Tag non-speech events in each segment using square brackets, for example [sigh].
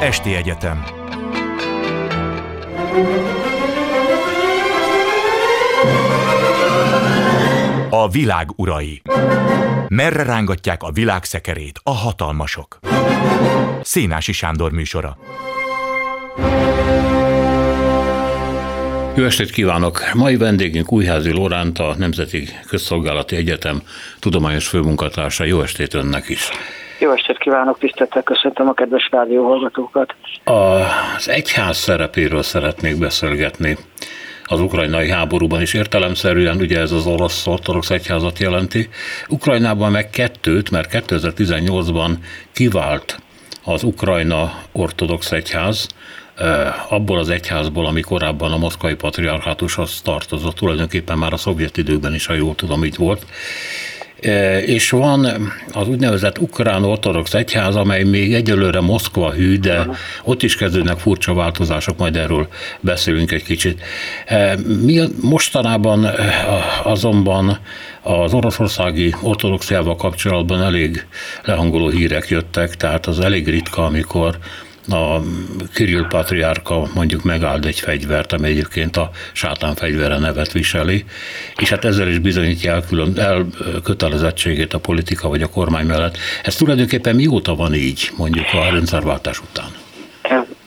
Esti Egyetem A világ urai Merre rángatják a világ szekerét a hatalmasok? Szénási Sándor műsora Jó estét kívánok! Mai vendégünk Újházi Lóránt, a Nemzeti Közszolgálati Egyetem tudományos főmunkatársa. Jó estét önnek is! Jó estét kívánok, tisztettel köszöntöm a kedves rádió hallgatókat. Az egyház szerepéről szeretnék beszélgetni az ukrajnai háborúban is értelemszerűen, ugye ez az orosz ortodox egyházat jelenti. Ukrajnában meg kettőt, mert 2018-ban kivált az Ukrajna ortodox egyház, abból az egyházból, ami korábban a moszkvai patriarchátushoz tartozott, tulajdonképpen már a szovjet időkben is, ha jól tudom, így volt. És van az úgynevezett ukrán ortodox egyház, amely még egyelőre Moszkva hű, de ott is kezdődnek furcsa változások, majd erről beszélünk egy kicsit. Mi mostanában azonban az oroszországi ortodoxiával kapcsolatban elég lehangoló hírek jöttek, tehát az elég ritka, amikor a Kirill Patriárka mondjuk megáld egy fegyvert, ami egyébként a sátán fegyvere nevet viseli, és hát ezzel is bizonyítja elkülön, elkötelezettségét a politika vagy a kormány mellett. Ez tulajdonképpen mióta van így, mondjuk a rendszerváltás után?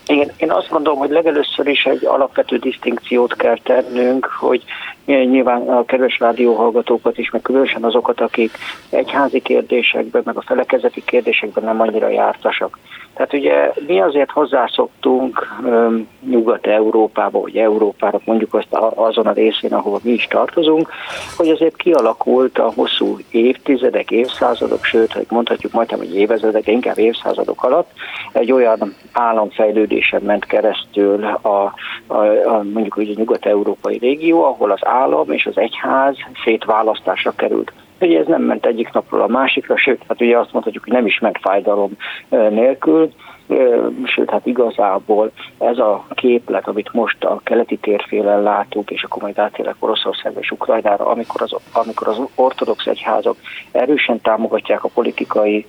Én, én azt gondolom, hogy legelőször is egy alapvető disztinkciót kell tennünk, hogy nyilván a kedves rádióhallgatókat is, meg különösen azokat, akik egyházi kérdésekben, meg a felekezeti kérdésekben nem annyira jártasak. Tehát ugye mi azért hozzászoktunk Nyugat-Európába, vagy Európára, mondjuk azt azon a részén, ahol mi is tartozunk, hogy azért kialakult a hosszú évtizedek, évszázadok, sőt, hogy mondhatjuk majdnem, hogy évezredek, inkább évszázadok alatt egy olyan államfejlődésen ment keresztül a, a, a mondjuk ugye a nyugat-európai régió, ahol az állam és az egyház szétválasztásra került. Ugye ez nem ment egyik napról a másikra, sőt, hát ugye azt mondhatjuk, hogy nem is ment nélkül, sőt, hát igazából ez a képlet, amit most a keleti térfélen látunk, és akkor majd átélek Oroszországba és Ukrajnára, amikor az, amikor az ortodox egyházak erősen támogatják a politikai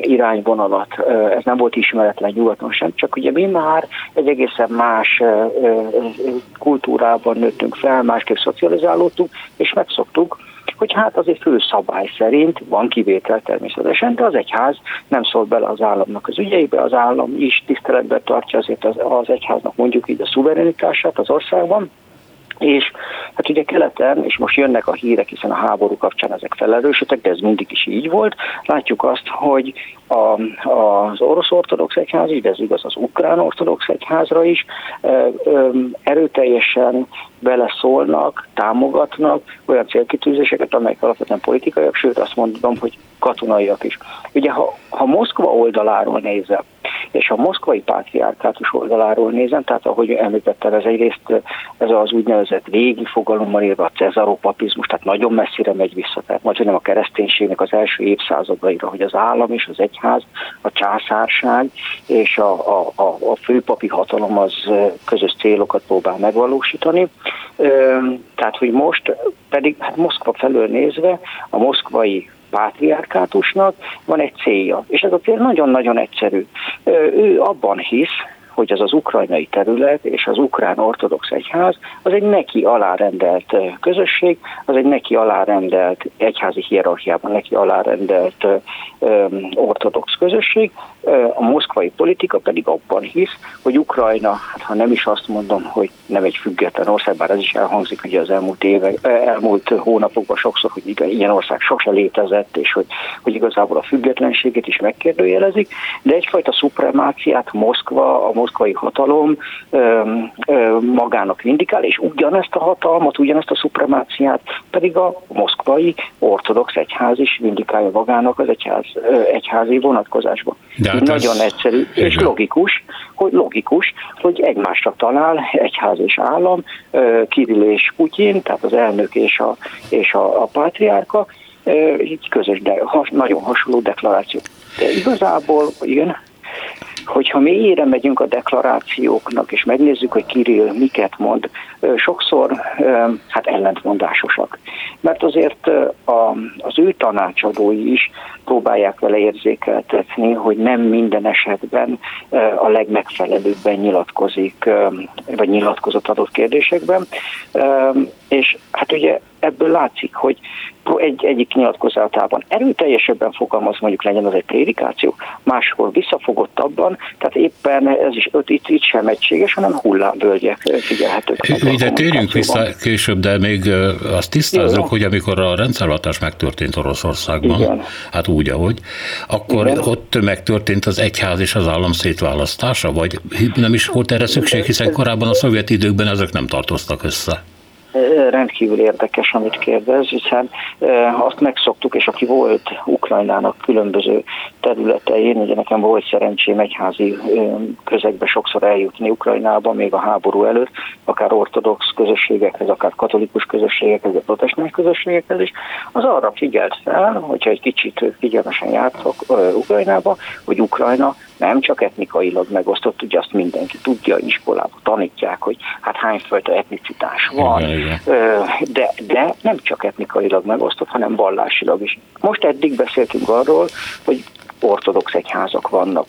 irányvonalat, ez nem volt ismeretlen nyugaton sem, csak ugye mi már egy egészen más kultúrában nőttünk fel, másképp szocializálódtunk, és megszoktuk, hogy hát azért fő szabály szerint, van kivétel természetesen, de az egyház nem szól bele az államnak az ügyeibe, az állam is tiszteletben tartja azért az, az egyháznak mondjuk így a szuverenitását az országban, és hát ugye keleten, és most jönnek a hírek, hiszen a háború kapcsán ezek felerősödtek, de ez mindig is így volt, látjuk azt, hogy a, az orosz ortodox egyház, de ez igaz az ukrán ortodox egyházra is, erőteljesen beleszólnak, támogatnak olyan célkitűzéseket, amelyek alapvetően politikaiak, sőt azt mondom, hogy katonaiak is. Ugye ha, ha Moszkva oldaláról nézem, és a moszkvai pátriárkátus oldaláról nézem, tehát ahogy említettem, ez egyrészt ez az úgynevezett régi fogalommal írva a cezaropapizmus, tehát nagyon messzire megy vissza, tehát majdnem a kereszténységnek az első évszázadaira, hogy az állam és az egyház, a császárság és a, a, a, a főpapi hatalom az közös célokat próbál megvalósítani. Tehát, hogy most pedig hát Moszkva felől nézve a moszkvai pátriárkátusnak van egy célja, és ez a cél nagyon-nagyon egyszerű. Ő abban hisz, hogy az az ukrajnai terület és az ukrán ortodox egyház az egy neki alárendelt közösség, az egy neki alárendelt egyházi hierarchiában neki alárendelt ortodox közösség, a moszkvai politika pedig abban hisz, hogy Ukrajna, hát ha nem is azt mondom, hogy nem egy független ország, bár ez is elhangzik ugye az elmúlt évek, elmúlt hónapokban sokszor, hogy igen, ilyen ország sose létezett, és hogy, hogy igazából a függetlenségét is megkérdőjelezik, de egyfajta szupremáciát Moszkva, a moszkvai hatalom magának vindikál, és ugyanezt a hatalmat, ugyanezt a szupremáciát pedig a moszkvai ortodox egyház is vindikálja magának az egyház, egyházi vonatkozásban. De hát Nagyon ez... egyszerű és Igen. logikus, hogy logikus, hogy egymásra talál egyház és állam, Kirill és Putyin, tehát az elnök és a, és a, a pátriárka, így közös, de has, nagyon hasonló deklaráció. De igazából, igen. Hogyha mélyére megyünk a deklarációknak, és megnézzük, hogy Kirill miket mond, sokszor hát ellentmondásosak. Mert azért a, az ő tanácsadói is próbálják vele érzékeltetni, hogy nem minden esetben a legmegfelelőbben nyilatkozik, vagy nyilatkozott adott kérdésekben. És hát ugye ebből látszik, hogy egy, egyik nyilatkozatában erőteljesebben fogalmaz, mondjuk legyen az egy prédikáció, máshol visszafogottabban, tehát éppen ez is öt, itt, itt sem egységes, hanem hullámvölgyek figyelhetők. Ide térjünk vissza később, de még azt tisztázok, Jó. hogy amikor a rendszerváltás megtörtént Oroszországban, Igen. hát úgy, ahogy, akkor Igen. ott megtörtént az egyház és az állam szétválasztása, vagy nem is volt erre szükség, hiszen korábban a szovjet időkben ezek nem tartoztak össze rendkívül érdekes, amit kérdez, hiszen azt megszoktuk, és aki volt Ukrajnának különböző területein, ugye nekem volt szerencsém egyházi közegbe sokszor eljutni Ukrajnába, még a háború előtt, akár ortodox közösségekhez, akár katolikus közösségekhez, vagy protestáns közösségekhez is, az arra figyelt fel, hogyha egy kicsit figyelmesen jártok Ukrajnába, hogy Ukrajna nem csak etnikailag megosztott, ugye azt mindenki tudja, iskolában tanítják, hogy hát hányfajta etnicitás van, de, de nem csak etnikailag megosztott, hanem vallásilag is. Most eddig beszéltünk arról, hogy ortodox egyházak vannak.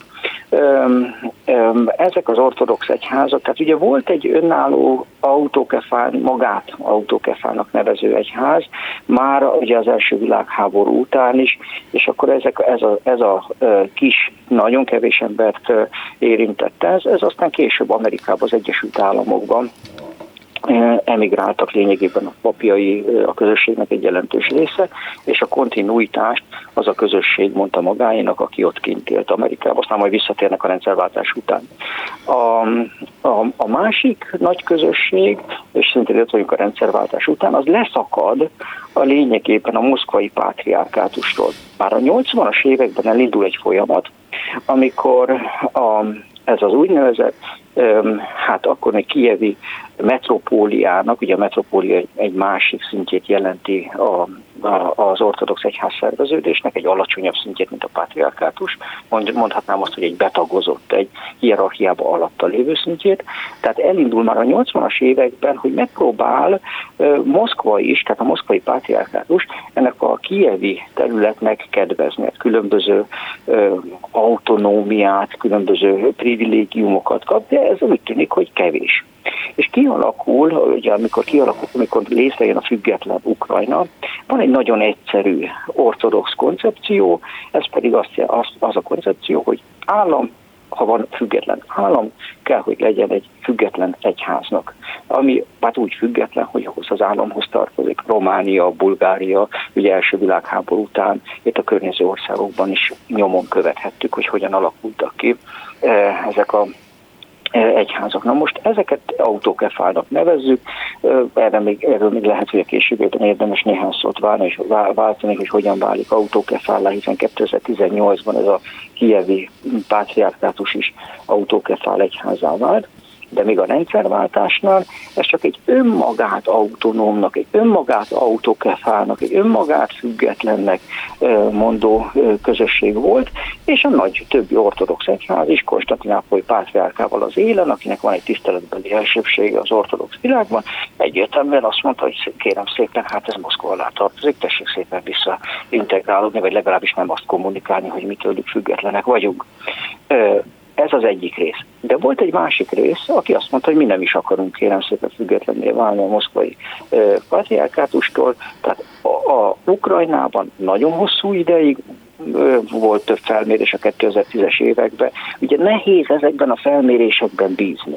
Ezek az ortodox egyházak, tehát ugye volt egy önálló autókefál, magát autókefának nevező egyház, már ugye az első világháború után is, és akkor ezek, ez, a, ez a kis, nagyon kevés embert érintette ez, ez aztán később Amerikában, az Egyesült Államokban emigráltak lényegében a papjai a közösségnek egy jelentős része, és a kontinuitást az a közösség mondta magáénak, aki ott kint élt Amerikában, aztán majd visszatérnek a rendszerváltás után. A, a, a másik nagy közösség, és szintén ott vagyunk a rendszerváltás után, az leszakad a lényegében a moszkvai pátriárkátustól. Már a 80-as években elindul egy folyamat, amikor a, ez az úgynevezett, hát akkor még kievi metropóliának, ugye a metropólia egy másik szintjét jelenti a, a, az ortodox egyház szerveződésnek, egy alacsonyabb szintjét, mint a patriarkátus. Mond, mondhatnám azt, hogy egy betagozott, egy hierarchiába alatta lévő szintjét. Tehát elindul már a 80-as években, hogy megpróbál Moszkva is, tehát a moszkvai patriarkátus ennek a kievi területnek kedvezni, hát különböző autonómiát, különböző privilégiumokat kap, de ez úgy tűnik, hogy kevés. És kialakul, ugye amikor kialakul, amikor létrejön a független Ukrajna, van egy nagyon egyszerű ortodox koncepció, ez pedig az, az, az a koncepció, hogy állam, ha van független állam, kell, hogy legyen egy független egyháznak, ami hát úgy független, hogy ahhoz az államhoz tartozik. Románia, Bulgária, ugye első világháború után itt a környező országokban is nyomon követhettük, hogy hogyan alakultak ki eh, ezek a egyházak. Na most ezeket autókefálnak nevezzük, erre még, erről még lehet, hogy a későbbiekben érdemes néhány szót válni, és váltani, hogy hogyan válik autókefállá, hiszen 2018-ban ez a kievi pátriárkátus is autókefál egyházá vált de még a rendszerváltásnál ez csak egy önmagát autonómnak, egy önmagát autókefálnak, egy önmagát függetlennek mondó közösség volt, és a nagy többi ortodox egyház is Konstantinápoly pátriárkával az élen, akinek van egy tiszteletbeli elsőbsége az ortodox világban, egyértelműen azt mondta, hogy kérem szépen, hát ez Moszkva alá tartozik, tessék szépen visszaintegrálódni, vagy legalábbis nem azt kommunikálni, hogy mi tőlük függetlenek vagyunk. Ez az egyik rész. De volt egy másik rész, aki azt mondta, hogy mi nem is akarunk kérem szépen függetlenné válni a moszkvai patriárkátustól. Tehát a, a Ukrajnában nagyon hosszú ideig volt több felmérés a 2010-es években. Ugye nehéz ezekben a felmérésekben bízni.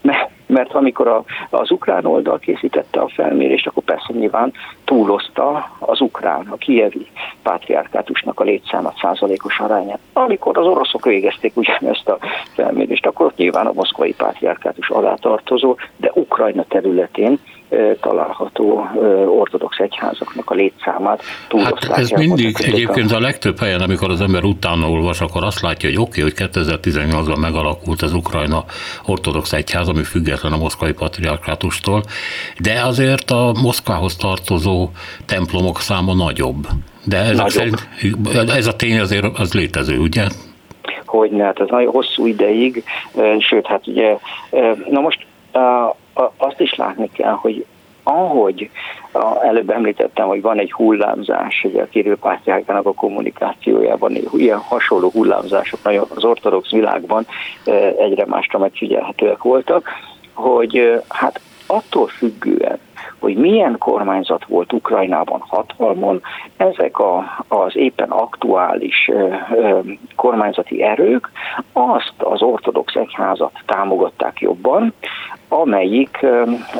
Mert, mert amikor a, az ukrán oldal készítette a felmérést, akkor persze nyilván túlozta az ukrán, a kievi pátriárkátusnak a létszámat százalékos arányát. Amikor az oroszok végezték ugyanezt a felmérést, akkor ott nyilván a moszkvai pátriárkátus alá tartozó, de Ukrajna területén található ortodox egyházaknak a létszámát Hát ez mindig egyébként a legtöbb helyen, amikor az ember utána olvas, akkor azt látja, hogy oké, okay, hogy 2018-ban megalakult az Ukrajna ortodox egyház, ami független a moszkvai patriarkátustól, de azért a Moszkvához tartozó templomok száma nagyobb. De ezek nagyobb. szerint ez a tény azért az létező, ugye? hogy ne, hát ez nagyon hosszú ideig, sőt, hát ugye, na most azt is látni kell, hogy ahogy előbb említettem, hogy van egy hullámzás, ugye a Kirill Pátriárkának a kommunikációjában, ilyen hasonló hullámzások nagyon az ortodox világban egyre másra megfigyelhetőek voltak, hogy hát attól függően, hogy milyen kormányzat volt Ukrajnában hatalmon, ezek a, az éppen aktuális kormányzati erők azt az ortodox egyházat támogatták jobban, amelyik,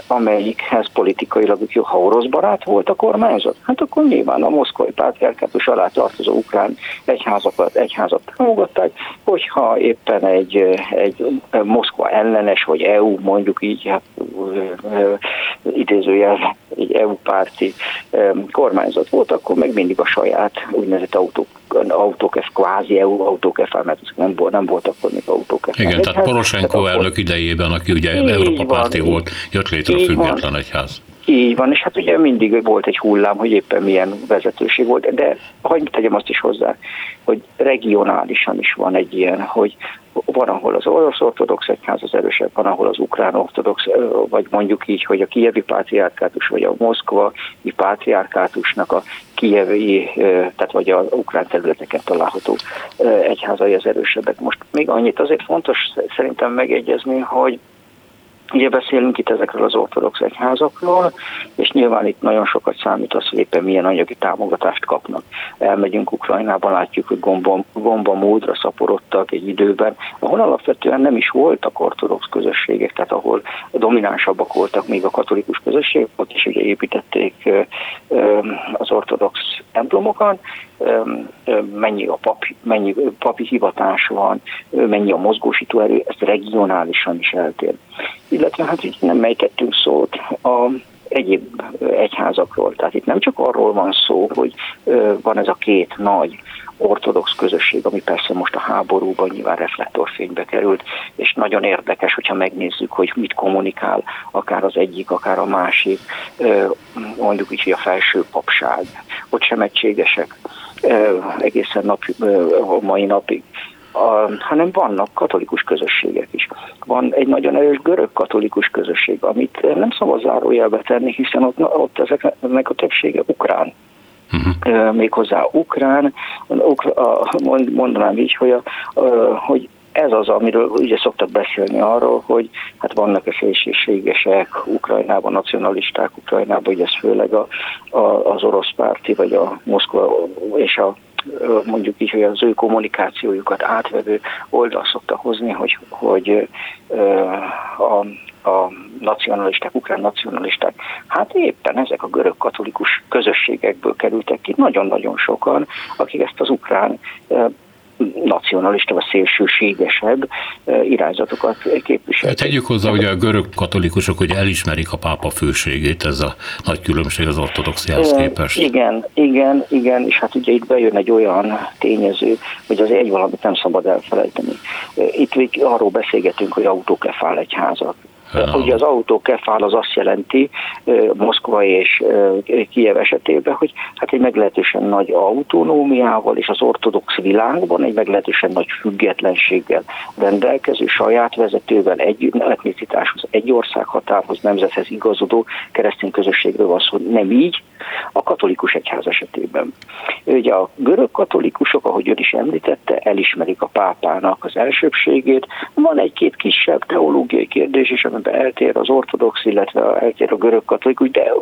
amelyikhez politikailag, ha orosz barát volt a kormányzat, hát akkor nyilván a moszkvai pátriárkátus alá tartozó ukrán egyházakat, egyházat támogatták, hogyha éppen egy, egy Moszkva ellenes, vagy EU mondjuk így, hát, idézőjel egy EU párti kormányzat volt, akkor meg mindig a saját úgynevezett autók autók, kvázi EU autók, mert ezek nem, volt, nem volt akkor még autók. Igen, tehát Poroshenko elnök idejében, aki ugye Európa párti volt, jött létre a független egyház. Így van, és hát ugye mindig volt egy hullám, hogy éppen milyen vezetőség volt, de hogy tegyem azt is hozzá, hogy regionálisan is van egy ilyen, hogy van, ahol az orosz ortodox egyház az erősebb, van, ahol az ukrán ortodox, vagy mondjuk így, hogy a kievi pátriárkátus, vagy a moszkvai pátriárkátusnak a kievi, tehát vagy a ukrán területeken található egyházai az erősebbek. Most még annyit azért fontos szerintem megegyezni, hogy Ugye beszélünk itt ezekről az ortodox egyházakról, és nyilván itt nagyon sokat számít az, hogy éppen milyen anyagi támogatást kapnak. Elmegyünk Ukrajnába, látjuk, hogy gomba, gomba módra szaporodtak egy időben, ahol alapvetően nem is voltak ortodox közösségek, tehát ahol dominánsabbak voltak még a katolikus közösségek, ott is ugye építették az ortodox templomokat, mennyi a papi, mennyi papi hivatás van, mennyi a mozgósító erő, ez regionálisan is eltér. Illetve hát így nem mejtettünk szót a egyéb egyházakról. Tehát itt nem csak arról van szó, hogy van ez a két nagy ortodox közösség, ami persze most a háborúban nyilván reflektorfénybe került, és nagyon érdekes, hogyha megnézzük, hogy mit kommunikál akár az egyik, akár a másik, mondjuk így, hogy a felső papság. Ott sem egységesek egészen nap, a mai napig. A, hanem vannak katolikus közösségek is. Van egy nagyon erős görög katolikus közösség, amit nem szabad zárójelbe tenni, hiszen ott, ott ezeknek a többsége ukrán. Uh-huh. Méghozzá ukrán, mondanám így, hogy, a, hogy ez az, amiről ugye szoktak beszélni arról, hogy hát vannak a szélsőségesek Ukrajnában, nacionalisták Ukrajnában, ugye ez főleg a, a, az orosz párti, vagy a Moszkva és a mondjuk így, hogy az ő kommunikációjukat átvevő oldal szokta hozni, hogy, hogy a, a nacionalisták, ukrán nacionalisták, hát éppen ezek a görög katolikus közösségekből kerültek ki nagyon-nagyon sokan, akik ezt az ukrán nacionalista vagy szélsőségesebb irányzatokat képviselnek. Tegyük hozzá, hogy a görög katolikusok hogy elismerik a pápa főségét, ez a nagy különbség az ortodoxiához képest. Igen, igen, igen, és hát ugye itt bejön egy olyan tényező, hogy az egy valamit nem szabad elfelejteni. Itt arról beszélgetünk, hogy autókefál egy házat. Ugye az autókefál az azt jelenti Moszkva és Kiev esetében, hogy hát egy meglehetősen nagy autonómiával és az ortodox világban egy meglehetősen nagy függetlenséggel rendelkező saját vezetővel, egy etnicitáshoz, egy ország határhoz, nemzethez igazodó keresztény közösségről van szó, nem így a katolikus egyház esetében. Ugye a görög katolikusok, ahogy ön is említette, elismerik a pápának az elsőbségét. Van egy-két kisebb teológiai kérdés is, eltér az ortodox, illetve eltér a görög katolikus, de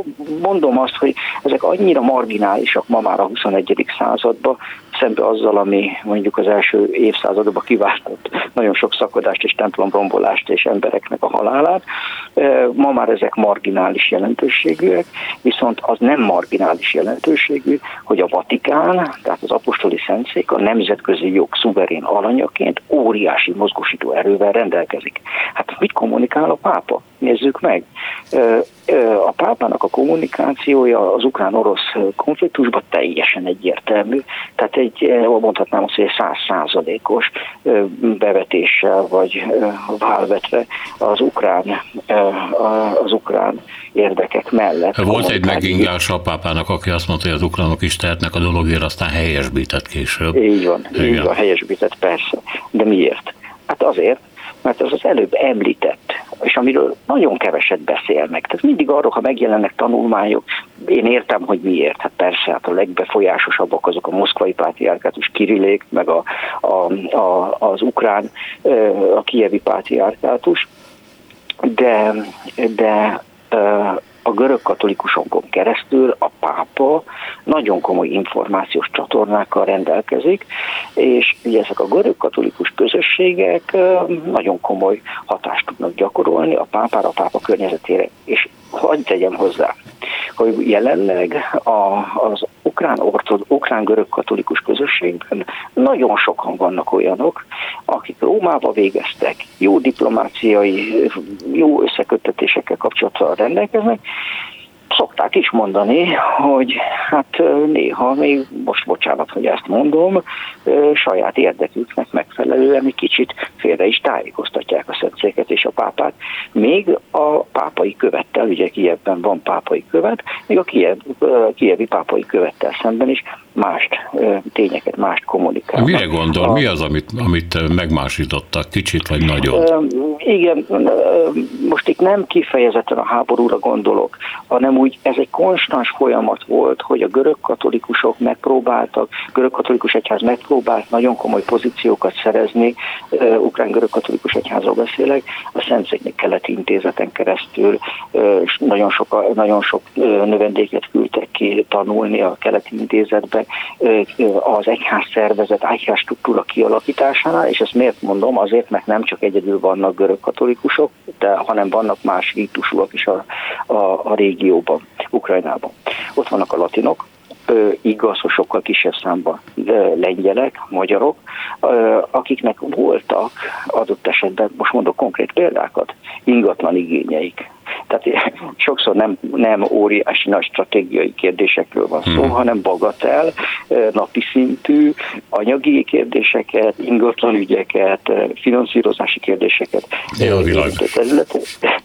mondom azt, hogy ezek annyira marginálisak ma már a 21. században, szembe azzal, ami mondjuk az első évszázadban kiváltott nagyon sok szakadást és templomrombolást és embereknek a halálát. Ma már ezek marginális jelentőségűek, viszont az nem marginális jelentőségű, hogy a Vatikán, tehát az apostoli szentszék a nemzetközi jog szuverén alanyaként óriási mozgósító erővel rendelkezik. Hát mit kommunikál a pápa? Nézzük meg. A pápának a kommunikációja az ukrán-orosz konfliktusban teljesen egyértelmű, tehát egy, mondhatnám azt, hogy százszázalékos bevetéssel vagy válvetve az ukrán, az ukrán érdekek mellett. Volt egy megingás a pápának, aki azt mondta, hogy az ukránok is tehetnek a dologért, aztán helyesbített később. Így van, Igen. így van, helyesbített persze. De miért? Hát azért, mert az az előbb említett, és amiről nagyon keveset beszélnek. Tehát mindig arról, ha megjelennek tanulmányok, én értem, hogy miért. Hát persze, hát a legbefolyásosabbak azok a moszkvai pátriárkátus Kirillék, meg a, a, a, az ukrán, a kievi pátriárkátus, de, de a görög katolikusokon keresztül a pápa nagyon komoly információs csatornákkal rendelkezik, és ugye ezek a görög katolikus közösségek nagyon komoly hatást tudnak gyakorolni a pápára, a pápa környezetére. És hagyd tegyem hozzá, hogy jelenleg a, az ukrán ortod, ukrán görög katolikus közösségben nagyon sokan vannak olyanok, akik Rómába végeztek, jó diplomáciai, jó összeköttetésekkel kapcsolatban rendelkeznek, szokták is mondani, hogy hát néha, még most bocsánat, hogy ezt mondom, saját érdeküknek megfelelően egy kicsit félre is tájékoztatják a szentszéket és a pápát. Még a pápai követtel, ugye Kievben van pápai követ, még a Kiev, kievi pápai követtel szemben is mást tényeket, mást kommunikálnak. Mire gondol? A, Mi az, amit, amit megmásítottak? Kicsit vagy nagyon? Igen, most itt nem kifejezetten a háborúra gondolok, hanem úgy ez egy konstans folyamat volt, hogy a görög katolikusok megpróbáltak, görög katolikus egyház megpróbált nagyon komoly pozíciókat szerezni, ukrán görög katolikus egyházról beszélek, a Szentszéknek keleti intézeten keresztül és nagyon sok, nagyon sok növendéket küldtek ki tanulni a keleti intézetbe az egyház szervezet, egyház struktúra kialakításánál, és ezt miért mondom? Azért, mert nem csak egyedül vannak görög katolikusok, de hanem vannak más rítusúak is a, a, a régióban. Ukrajnában. Ott vannak a latinok, igaz, hogy sokkal kisebb számban lengyelek, magyarok, akiknek voltak adott esetben, most mondok konkrét példákat, ingatlan igényeik. Tehát sokszor nem, nem óriási nagy stratégiai kérdésekről van szó, hmm. hanem bagatel, napi szintű, anyagi kérdéseket, ingatlan ügyeket, finanszírozási kérdéseket, ja,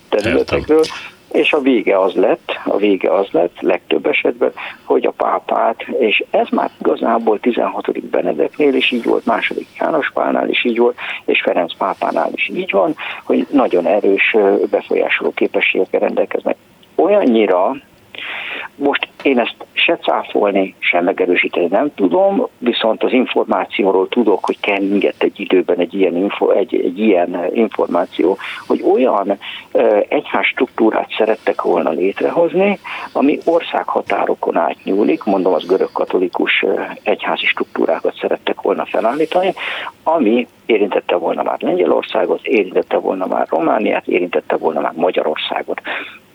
területekről. És a vége az lett, a vége az lett legtöbb esetben, hogy a pápát, és ez már igazából 16. Benedeknél is így volt, második János Pálnál is így volt, és Ferenc pápánál is így van, hogy nagyon erős befolyásoló képességekkel rendelkeznek. Olyannyira, most én ezt se cáfolni, se megerősíteni nem tudom, viszont az információról tudok, hogy kengett egy időben egy ilyen, info, egy, egy ilyen információ, hogy olyan egyház struktúrát szerettek volna létrehozni, ami országhatárokon átnyúlik, mondom, az görög katolikus egyházi struktúrákat szerettek volna felállítani, ami érintette volna már Lengyelországot, érintette volna már Romániát, érintette volna már Magyarországot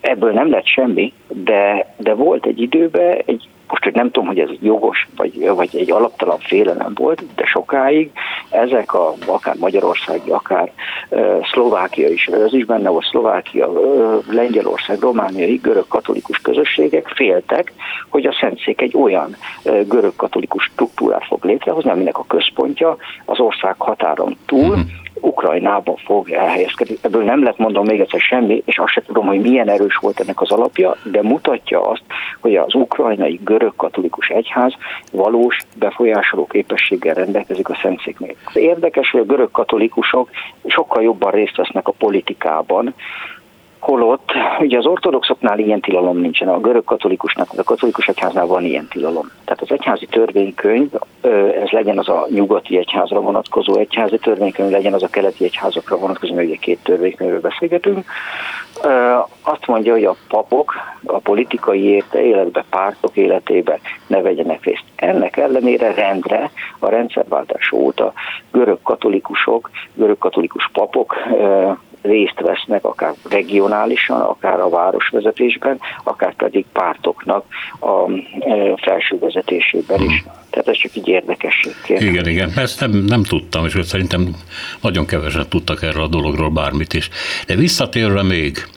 ebből nem lett semmi, de, de volt egy időben egy most hogy nem tudom, hogy ez jogos, vagy, vagy egy alaptalan félelem volt, de sokáig ezek a, akár Magyarországi, akár uh, Szlovákia is, ez is benne volt Szlovákia, uh, Lengyelország, romániai görög katolikus közösségek féltek, hogy a Szentszék egy olyan uh, görög katolikus struktúrát fog létrehozni, aminek a központja az ország határon túl, uh-huh Ukrajnában fog elhelyezkedni. Ebből nem lett mondom még egyszer semmi, és azt sem tudom, hogy milyen erős volt ennek az alapja, de mutatja azt, hogy az ukrajnai görög katolikus egyház valós befolyásoló képességgel rendelkezik a Szentszéknél. Érdekes, hogy a görög katolikusok sokkal jobban részt vesznek a politikában, Holott, ugye az ortodoxoknál ilyen tilalom nincsen, a görög katolikusnak, a katolikus egyháznál van ilyen tilalom. Tehát az egyházi törvénykönyv, ez legyen az a nyugati egyházra vonatkozó egyházi törvénykönyv, legyen az a keleti egyházakra vonatkozó, mert ugye két törvénykönyvről beszélgetünk, azt mondja, hogy a papok a politikai életbe, pártok életébe ne vegyenek részt. Ennek ellenére rendre a rendszerváltás óta görög katolikusok, görög katolikus papok részt vesznek, akár regionálisan, akár a városvezetésben, akár pedig pártoknak a e, felső vezetésében is. Tehát ez csak így érdekességként. Igen, igen, ezt nem, nem tudtam, és szerintem nagyon kevesen tudtak erről a dologról bármit is. De visszatérve még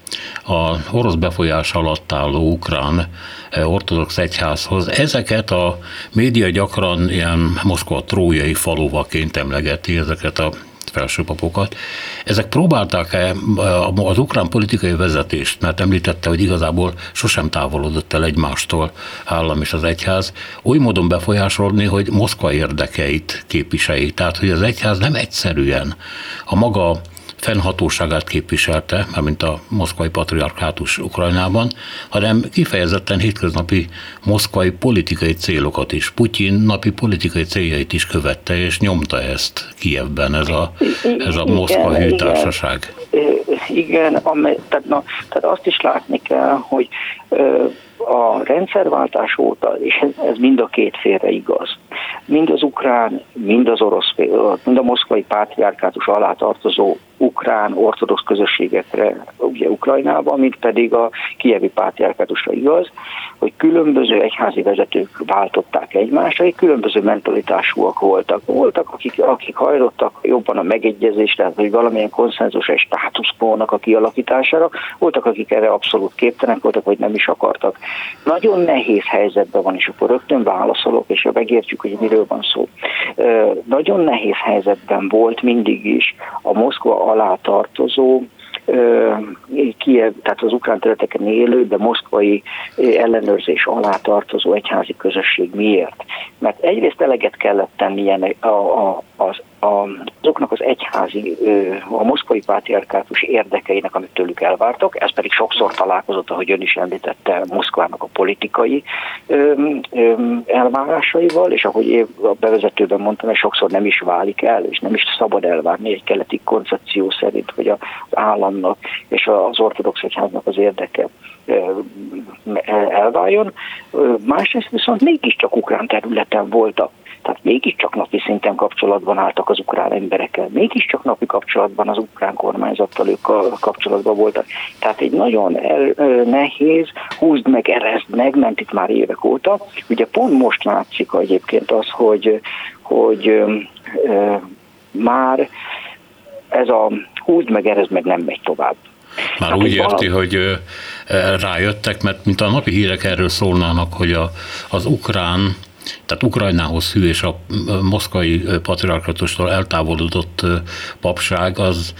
a orosz befolyás alatt álló ukrán e, ortodox egyházhoz, ezeket a média gyakran ilyen Moszkva trójai faluvaként emlegeti, ezeket a felsőpapokat. Ezek próbálták-e az ukrán politikai vezetést, mert említette, hogy igazából sosem távolodott el egymástól állam és az egyház, oly módon befolyásolni, hogy Moszkva érdekeit képviseljék. Tehát, hogy az egyház nem egyszerűen a maga fennhatóságát képviselte, mint a moszkvai patriarkátus Ukrajnában, hanem kifejezetten hétköznapi moszkvai politikai célokat is. Putyin napi politikai céljait is követte, és nyomta ezt Kievben ez a, ez a Moszkva hűtársaság. Igen, amely, tehát, na, tehát azt is látni kell, hogy a rendszerváltás óta, és ez, ez mind a két félre igaz, mind az ukrán, mind az orosz, mind a moszkvai pátriárkátus alá tartozó ukrán ortodox közösségekre ugye Ukrajnában, mint pedig a kievi pátriárkátusra igaz, hogy különböző egyházi vezetők váltották egymást, akik különböző mentalitásúak voltak. Voltak, akik, akik hajlottak jobban a megegyezésre, vagy valamilyen konszenzus és státuszkónak a kialakítására, voltak, akik erre abszolút képtelenek voltak, vagy nem is akartak. Nagyon nehéz helyzetben van, és akkor rögtön válaszolok, és megértjük, hogy miről van szó. Nagyon nehéz helyzetben volt mindig is a Moszkva alá tartozó Kiev, tehát az ukrán területeken élő, de moszkvai ellenőrzés alá tartozó egyházi közösség. Miért? Mert egyrészt eleget kellett tennie a, a, az azoknak az egyházi, a moszkvai pátriarkátus érdekeinek, amit tőlük elvártak, ez pedig sokszor találkozott, ahogy ön is említette, Moszkvának a politikai elvárásaival, és ahogy én a bevezetőben mondtam, ez sokszor nem is válik el, és nem is szabad elvárni egy keleti koncepció szerint, hogy az államnak és az ortodox egyháznak az érdeke elváljon. Másrészt viszont mégiscsak ukrán területen voltak tehát mégiscsak napi szinten kapcsolatban álltak az ukrán emberekkel, mégiscsak napi kapcsolatban az ukrán kormányzattal ők kapcsolatban voltak. Tehát egy nagyon el, nehéz, húzd meg, erezd meg, ment itt már évek óta. Ugye pont most látszik egyébként az, hogy, hogy ö, már ez a húzd meg, erezd meg nem megy tovább. Már hát úgy érti, hogy rájöttek, mert mint a napi hírek erről szólnának, hogy a, az ukrán tehát Ukrajnához hű és a moszkvai patriarkatustól eltávolodott papság az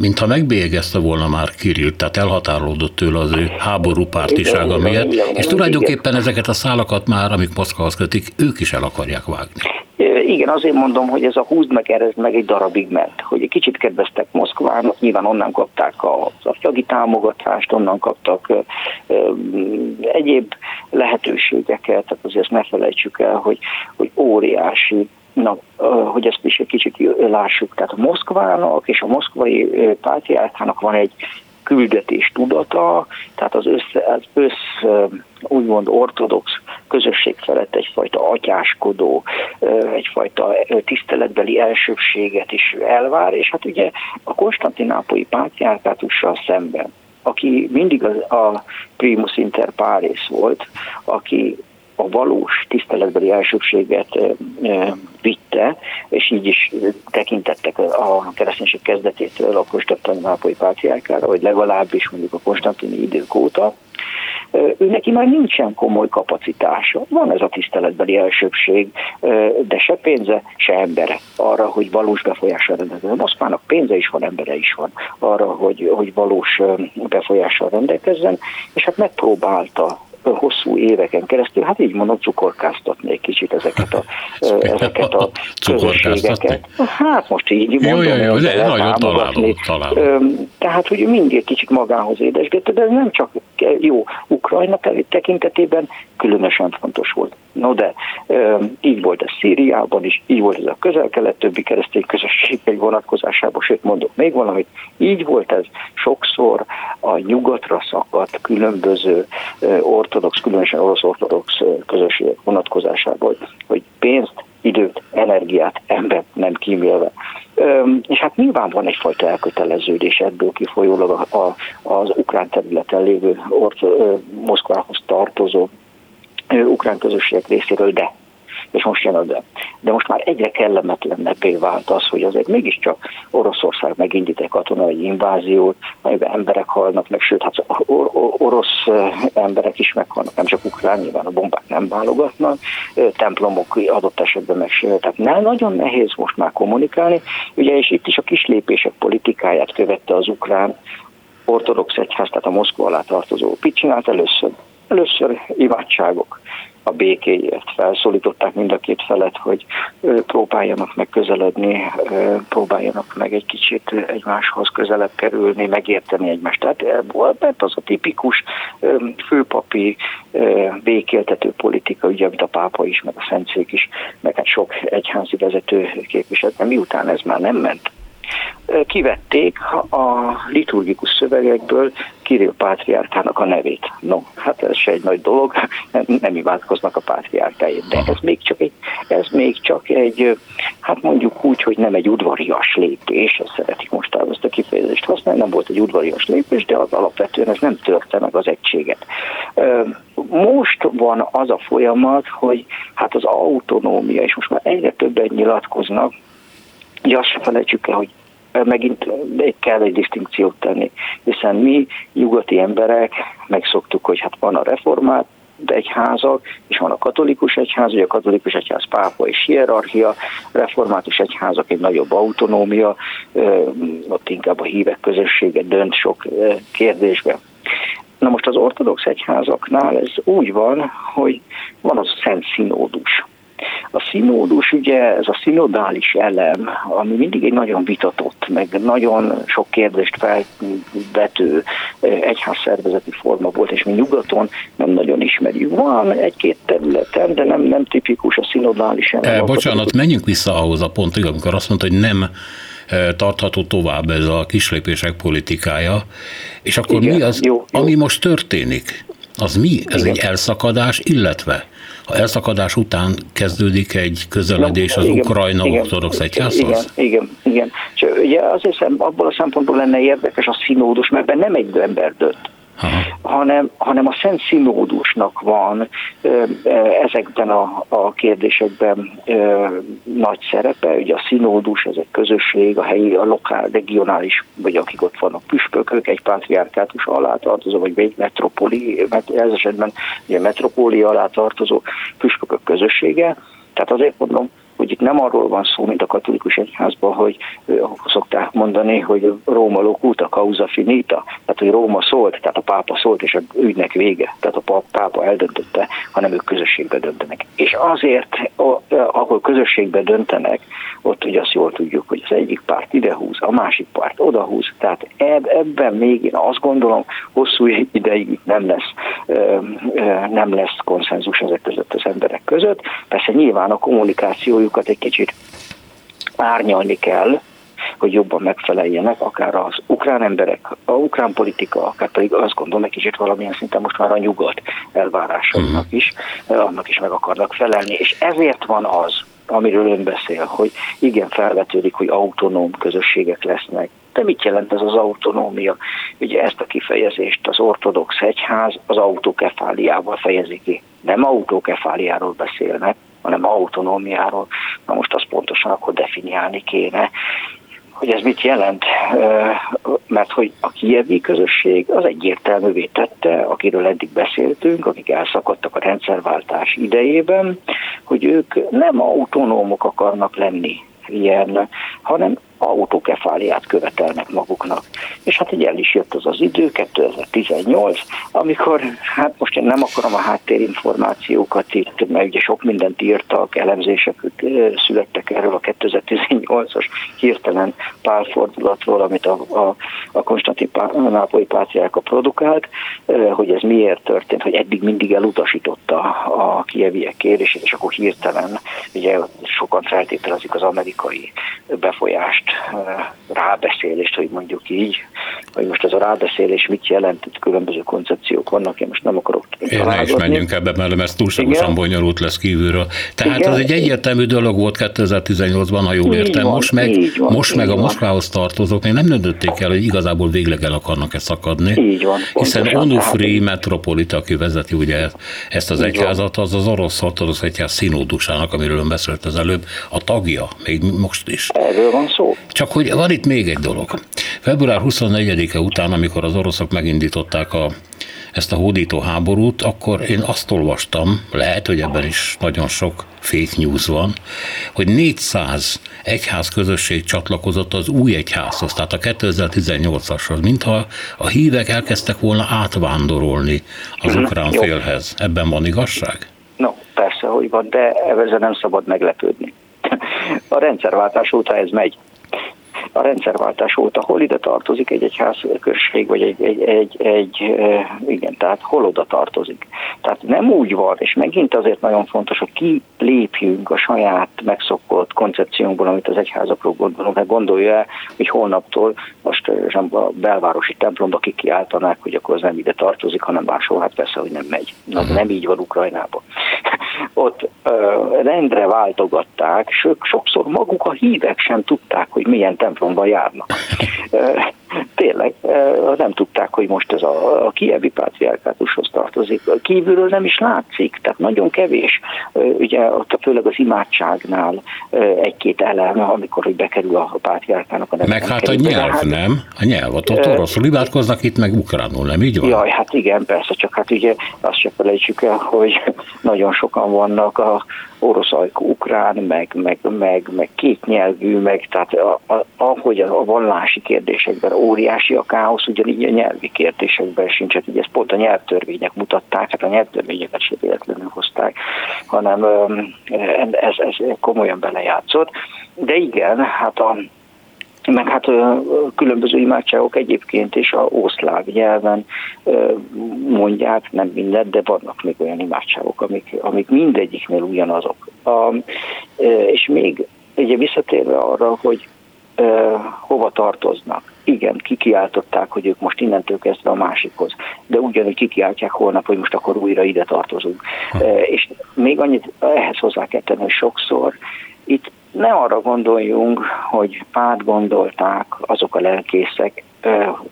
mintha megbélyegezte volna már Kirill, tehát elhatárolódott tőle az ő háború pártisága miatt, és tulajdonképpen ezeket a szálakat már, amik Moszkvahoz kötik, ők is el akarják vágni. Igen, azért mondom, hogy ez a húzd meg, erezd meg egy darabig ment, hogy egy kicsit kedveztek Moszkvának, nyilván onnan kapták az afjagi támogatást, onnan kaptak egyéb lehetőségeket, tehát azért ne felejtsük el, hogy, hogy óriási Na, hogy ezt is egy kicsit lássuk, tehát a Moszkvának és a moszkvai pátriárkának van egy küldetés tudata, tehát az össze, az össz úgymond ortodox közösség felett egyfajta atyáskodó, egyfajta tiszteletbeli elsőbséget is elvár, és hát ugye a konstantinápolyi pátriárkátussal szemben aki mindig a, a primus inter pares volt, aki a valós tiszteletbeli elsőbséget vitte, és így is tekintettek a kereszténység kezdetétől a konstantinápolyi pátriárkára, vagy legalábbis mondjuk a konstantini idők óta, ő neki már nincsen komoly kapacitása. Van ez a tiszteletbeli elsőbség, de se pénze, se embere arra, hogy valós befolyással rendelkezzen. Moszkvának pénze is van, embere is van arra, hogy, hogy valós befolyással rendelkezzen, és hát megpróbálta hosszú éveken keresztül, hát így mondom, cukorkáztatni egy kicsit ezeket a, [laughs] ezeket a közösségeket. Hát most így mondom. Jó, jó, jó, de nagyon találó, találó. Tehát, hogy mindig kicsit magához édesgette, de ez nem csak jó Ukrajna tekintetében különösen fontos volt. No de így volt ez Szíriában is, így volt ez a közel-kelet többi keresztény közösségei vonatkozásában, sőt mondok még valamit, így volt ez sokszor a nyugatra szakadt különböző ortodox, különösen orosz ortodox közösségek vonatkozásában, hogy pénzt, időt, energiát, embert nem kímélve. És hát nyilván van egyfajta elköteleződés ebből kifolyólag a, az ukrán területen lévő Moszkvához tartozó ukrán közösségek részéről, de és most jön a de. De most már egyre kellemetlenebbé vált az, hogy azért mégiscsak Oroszország megindít egy katonai inváziót, amiben emberek halnak meg, sőt, hát or- or- orosz emberek is meghalnak, nem csak ukrán, nyilván a bombák nem válogatnak, templomok adott esetben megsérültek. Nem, nagyon nehéz most már kommunikálni, ugye, és itt is a kislépések politikáját követte az ukrán ortodox egyház, tehát a Moszkva alá tartozó. Mit csinált először? Először imádságok a békéért. Felszólították mind a két felet, hogy próbáljanak meg közeledni, próbáljanak meg egy kicsit egymáshoz közelebb kerülni, megérteni egymást. Tehát mert az a tipikus főpapi békéltető politika, ugye, amit a pápa is, meg a szentszék is, meg hát sok egyházi vezető képviselt. Miután ez már nem ment kivették a liturgikus szövegekből Kirill pátriárkának a nevét. No, hát ez se egy nagy dolog, nem imádkoznak a pátriárkáért, de ez még csak egy, ez még csak egy, hát mondjuk úgy, hogy nem egy udvarias lépés, ezt szeretik most ezt a kifejezést használni, nem volt egy udvarias lépés, de az alapvetően ez nem törte meg az egységet. Most van az a folyamat, hogy hát az autonómia, és most már egyre többen nyilatkoznak, Ugye azt sem felejtsük el, hogy megint kell egy distinkciót tenni, hiszen mi nyugati emberek megszoktuk, hogy hát van a reformát, egyházak, és van a katolikus egyház, ugye a katolikus egyház pápa és hierarchia, református egyházak egy nagyobb autonómia, ott inkább a hívek közössége dönt sok kérdésben. Na most az ortodox egyházaknál ez úgy van, hogy van az Szent Színódus. A színódus ugye, ez a szinodális elem, ami mindig egy nagyon vitatott, meg nagyon sok kérdést felvető egyházszervezeti forma volt, és mi nyugaton nem nagyon ismerjük. Van egy-két területen, de nem, nem tipikus a szinodális elem. E, bocsánat, menjünk vissza ahhoz a pontig, amikor azt mondta, hogy nem tartható tovább ez a kislépések politikája, és akkor Igen, mi az, jó, jó. ami most történik? Az mi? Ez Igen. egy elszakadás, illetve a elszakadás után kezdődik egy közeledés az Ukrajna ortodox egyházhoz? Igen, igen, igen. És ugye azért abból a szempontból lenne érdekes a színódus, mert nem egy ember dönt hanem, hanem a Szent Színódusnak van ezekben a, a kérdésekben nagy szerepe. Ugye a Színódus, ez egy közösség, a helyi, a lokál, regionális, vagy akik ott vannak püspökök, egy pátriárkátus alá tartozó, vagy egy metropoli, ez esetben ugye metropólia alá tartozó püspökök közössége. Tehát azért mondom, hogy itt nem arról van szó, mint a katolikus egyházban, hogy szokták mondani, hogy Róma locuta causa finita, tehát hogy Róma szólt, tehát a pápa szólt, és a ügynek vége, tehát a pápa eldöntötte, hanem ők közösségbe döntenek. És azért, ahol közösségbe döntenek, ott ugye azt jól tudjuk, hogy az egyik párt ide húz, a másik párt oda húz, tehát ebben még én azt gondolom, hosszú ideig nem lesz, nem lesz konszenzus ezek között az emberek között. Persze nyilván a kommunikációjuk pozíciójukat egy kicsit árnyalni kell, hogy jobban megfeleljenek, akár az ukrán emberek, a ukrán politika, akár pedig azt gondolom egy kicsit valamilyen szinten most már a nyugat elvárásainak mhm. is, annak is meg akarnak felelni. És ezért van az, amiről ön beszél, hogy igen, felvetődik, hogy autonóm közösségek lesznek. De mit jelent ez az autonómia? Ugye ezt a kifejezést az ortodox egyház az autokefáliával fejezi ki. Nem autókefáliáról beszélnek, hanem autonómiáról. Na most azt pontosan akkor definiálni kéne, hogy ez mit jelent, mert hogy a kievi közösség az egyértelművé tette, akiről eddig beszéltünk, akik elszakadtak a rendszerváltás idejében, hogy ők nem autonómok akarnak lenni ilyen, hanem autókefáliát követelnek maguknak. És hát így el is jött az az idő, 2018, amikor, hát most én nem akarom a háttérinformációkat itt, mert ugye sok mindent írtak, elemzések születtek erről a 2018-as hirtelen pálfordulatról, amit a, a, a Konstantin Nápolyi pátriárka produkált, hogy ez miért történt, hogy eddig mindig elutasította a kieviek kérését, és akkor hirtelen, ugye sokan feltételezik az amerikai befolyást rábeszélést, hogy mondjuk így, hogy most ez a rábeszélés mit jelent, itt különböző koncepciók vannak, én most nem akarok Én ne is menjünk ebbe, mert ez túlságosan Igen. bonyolult lesz kívülről. Tehát Igen. az egy egyértelmű dolog volt 2018-ban, ha jól értem. Van, most meg, van, most meg a Moszkvához tartozók még nem döntötték el, hogy igazából végleg el akarnak-e szakadni. Így van. Hiszen Onufri metropolita, aki vezeti ugye ezt az egyházat, az az orosz ortodox egyház színódusának, amiről ön beszélt az előbb, a tagja, még most is. Erről van szó. Csak hogy van itt még egy dolog. Február 24-e után, amikor az oroszok megindították a ezt a hódító háborút, akkor én azt olvastam, lehet, hogy ebben is nagyon sok fake news van, hogy 400 egyház közösség csatlakozott az új egyházhoz, tehát a 2018-ashoz, mintha a hívek elkezdtek volna átvándorolni az mhm, ukrán félhez. Ebben van igazság? No, persze, hogy van, de ezzel nem szabad meglepődni. [laughs] A rendszerváltás óta ez megy a rendszerváltás óta hol ide tartozik egy egyházközség, vagy egy, egy, egy, egy, igen, tehát hol oda tartozik. Tehát nem úgy van, és megint azért nagyon fontos, hogy kilépjünk a saját megszokott koncepciónkból, amit az egyházakról gondolunk, mert gondolja el, hogy holnaptól most a belvárosi templomba kikiáltanák, hogy akkor az nem ide tartozik, hanem máshol, hát persze, hogy nem megy. Na, nem így van Ukrajnában. [laughs] Ott uh, rendre váltogatták, sokszor maguk a hívek sem tudták, hogy milyen templom templomba járnak. [laughs] Tényleg nem tudták, hogy most ez a, a kievi pátriárkátushoz tartozik. Kívülről nem is látszik, tehát nagyon kevés. Ugye ott főleg az imádságnál egy-két elem, amikor hogy bekerül a pátriárkának a neve. Meg hát a nyelv, hát, nem? A nyelv, ott, ott oroszul imádkoznak, itt meg ukránul, nem így van? Jaj, hát igen, persze, csak hát ugye azt se felejtsük el, hogy nagyon sokan vannak a orosz ajkú ukrán, meg, meg, meg, meg kétnyelvű, meg tehát a, a, ahogy a, a vallási kérdésekben óriási a káosz, ugyanígy a nyelvi kérdésekben sincs, hát így ezt pont a nyelvtörvények mutatták, hát a nyelvtörvényeket sem véletlenül hozták, hanem ez, ez komolyan belejátszott. De igen, hát a meg hát különböző imádságok egyébként is a oszláv nyelven mondják, nem mindent, de vannak még olyan imádságok, amik, amik mindegyiknél ugyanazok. A, és még ugye visszatérve arra, hogy hova tartoznak. Igen, kikiáltották, hogy ők most innentől kezdve a másikhoz, de ugyanúgy kikiáltják holnap, hogy most akkor újra ide tartozunk. Ha. És még annyit ehhez hozzá kell tenni, hogy sokszor itt ne arra gondoljunk, hogy átgondolták azok a lelkészek,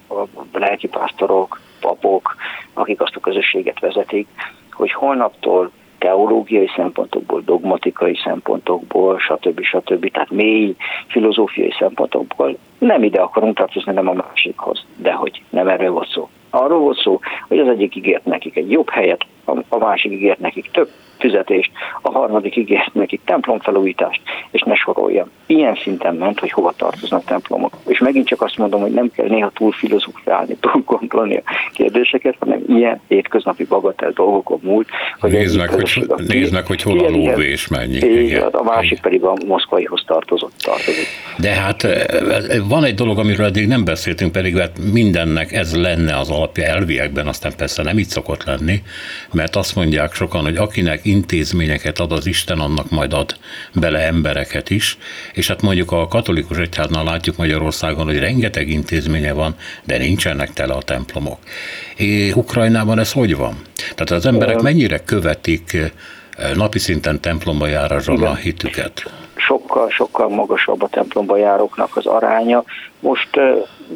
a lelkipásztorok, papok, akik azt a közösséget vezetik, hogy holnaptól teológiai szempontokból, dogmatikai szempontokból, stb. stb. Tehát mély filozófiai szempontokból nem ide akarunk tartozni, nem a másikhoz. De hogy nem erről volt szó. Arról volt szó, hogy az egyik ígért nekik egy jobb helyet, a másik ígért nekik több fizetést, a harmadik ígért nekik templomfelújítást, és ne soroljam. Ilyen szinten ment, hogy hova tartoznak templomok. És megint csak azt mondom, hogy nem kell néha túl filozofálni, [laughs] túl gondolni a kérdéseket, hanem ilyen hétköznapi bagatel dolgokon múlt. Hogy nézd meg, hogy, nézd meg, hogy hol a lóvé és mennyi. Igen, a másik pedig a moszkvaihoz tartozott, tartozik. De hát eh, van egy dolog, amiről eddig nem beszéltünk, pedig mert hát mindennek ez lenne az alapja elviekben, aztán persze nem így szokott lenni, mert azt mondják sokan, hogy akinek intézményeket ad az Isten, annak majd ad bele embereket is, és hát mondjuk a katolikus egyháznál látjuk Magyarországon, hogy rengeteg intézménye van, de nincsenek tele a templomok. É, Ukrajnában ez hogy van? Tehát az emberek mennyire követik napi szinten templomba járásra a hitüket? sokkal, sokkal magasabb a templomba járóknak az aránya. Most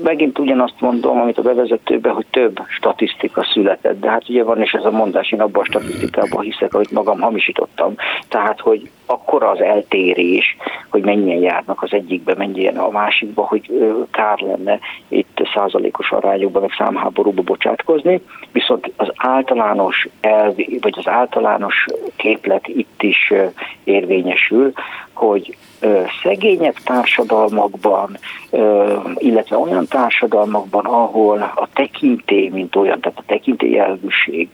megint ugyanazt mondom, amit a bevezetőben, hogy több statisztika született, de hát ugye van is ez a mondás, én abban a statisztikában hiszek, amit magam hamisítottam, tehát, hogy akkora az eltérés, hogy mennyien járnak az egyikbe, mennyien a másikba, hogy kár lenne itt százalékos arányokban, meg számháborúba bocsátkozni, viszont az általános elv, vagy az általános képlet itt is érvényesül, hogy szegényebb társadalmakban, illetve olyan társadalmakban, ahol a tekintély, mint olyan, tehát a tekintélyelvűség